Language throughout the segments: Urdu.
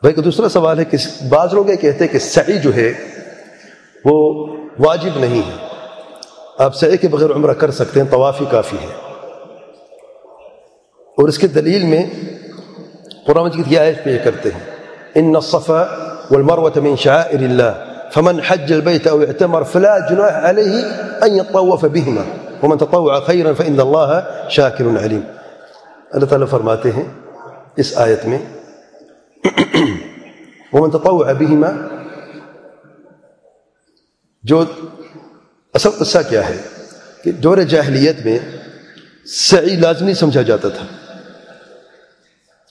بھائی کا دوسرا سوال ہے کہ بعض لوگ یہ کہتے ہیں کہ سعی جو ہے وہ واجب نہیں ہے۔ آپ سعی کے بغیر عمرہ کر سکتے ہیں طوافی کافی ہے۔ اور اس کی دلیل میں قرآن مجید کی آیت پہ یہ کرتے ہیں۔ ان الصفا والمروة من شعائر الله فمن حج البيت او اعتمر فلا جناح عليه ان يطوف بهما ومن تطوع خيرا فان الله شاكر عليم۔ اللہ تعالیٰ فرماتے ہیں اس آیت میں ومن تطوع بهما، جو اصل قصہ کیا ہے کہ دور جاہلیت میں سعی لازمی سمجھا جاتا تھا۔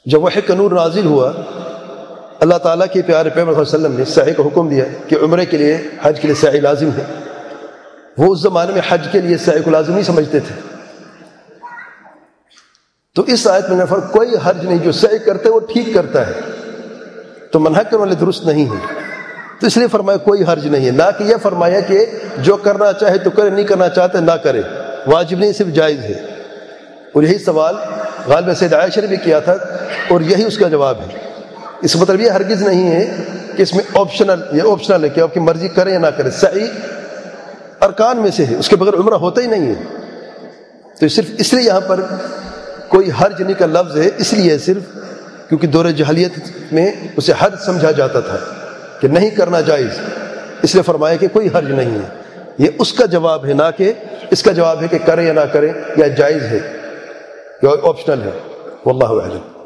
جب وہ نور نازل ہوا، اللہ تعالیٰ کے پیارے پیغمبر صلی اللہ علیہ وسلم نے سعی کا حکم دیا کہ عمرے کے لیے حج کے لیے سعی لازم ہے۔ وہ اس زمانے میں حج کے لیے سعی کو لازم نہیں سمجھتے تھے۔ تو اس آیت میں نفر کوئی حرج نہیں، جو سعی کرتے وہ ٹھیک کرتا ہے۔ تو منع کرنے والے درست نہیں ہے تو اس لیے فرمایا کوئی حرج نہیں ہے۔ نہ کہ یہ فرمایا کہ جو کرنا چاہے تو کرے، نہیں کرنا چاہتے نہ کرے۔ واجب نہیں، صرف جائز ہے۔ اور یہی سوال غالب سید عائشہ نے بھی کیا تھا اور یہی اس کا جواب ہے۔ اس مطلب یہ ہرگز نہیں ہے کہ اس میں آپشنل یہ آپشنل ہے کہ آپ کی مرضی کریں یا نہ کریں صحیح ارکان میں سے ہے۔ اس کے بغیر عمرہ ہوتا ہی نہیں ہے۔ تو صرف اس لیے یہاں پر کوئی حرج نہیں، کا لفظ ہے۔ اس لیے صرف کیونکہ دور جہلیت میں اسے حرج سمجھا جاتا تھا کہ نہیں کرنا جائز۔ اس لیے فرمایا کہ کوئی حرج نہیں ہے۔ یہ اس کا جواب ہے، نہ کہ اس کا جواب ہے کہ کریں یا نہ کریں یا جائز ہے یا آپشنل ہے۔ واللہ اعلم۔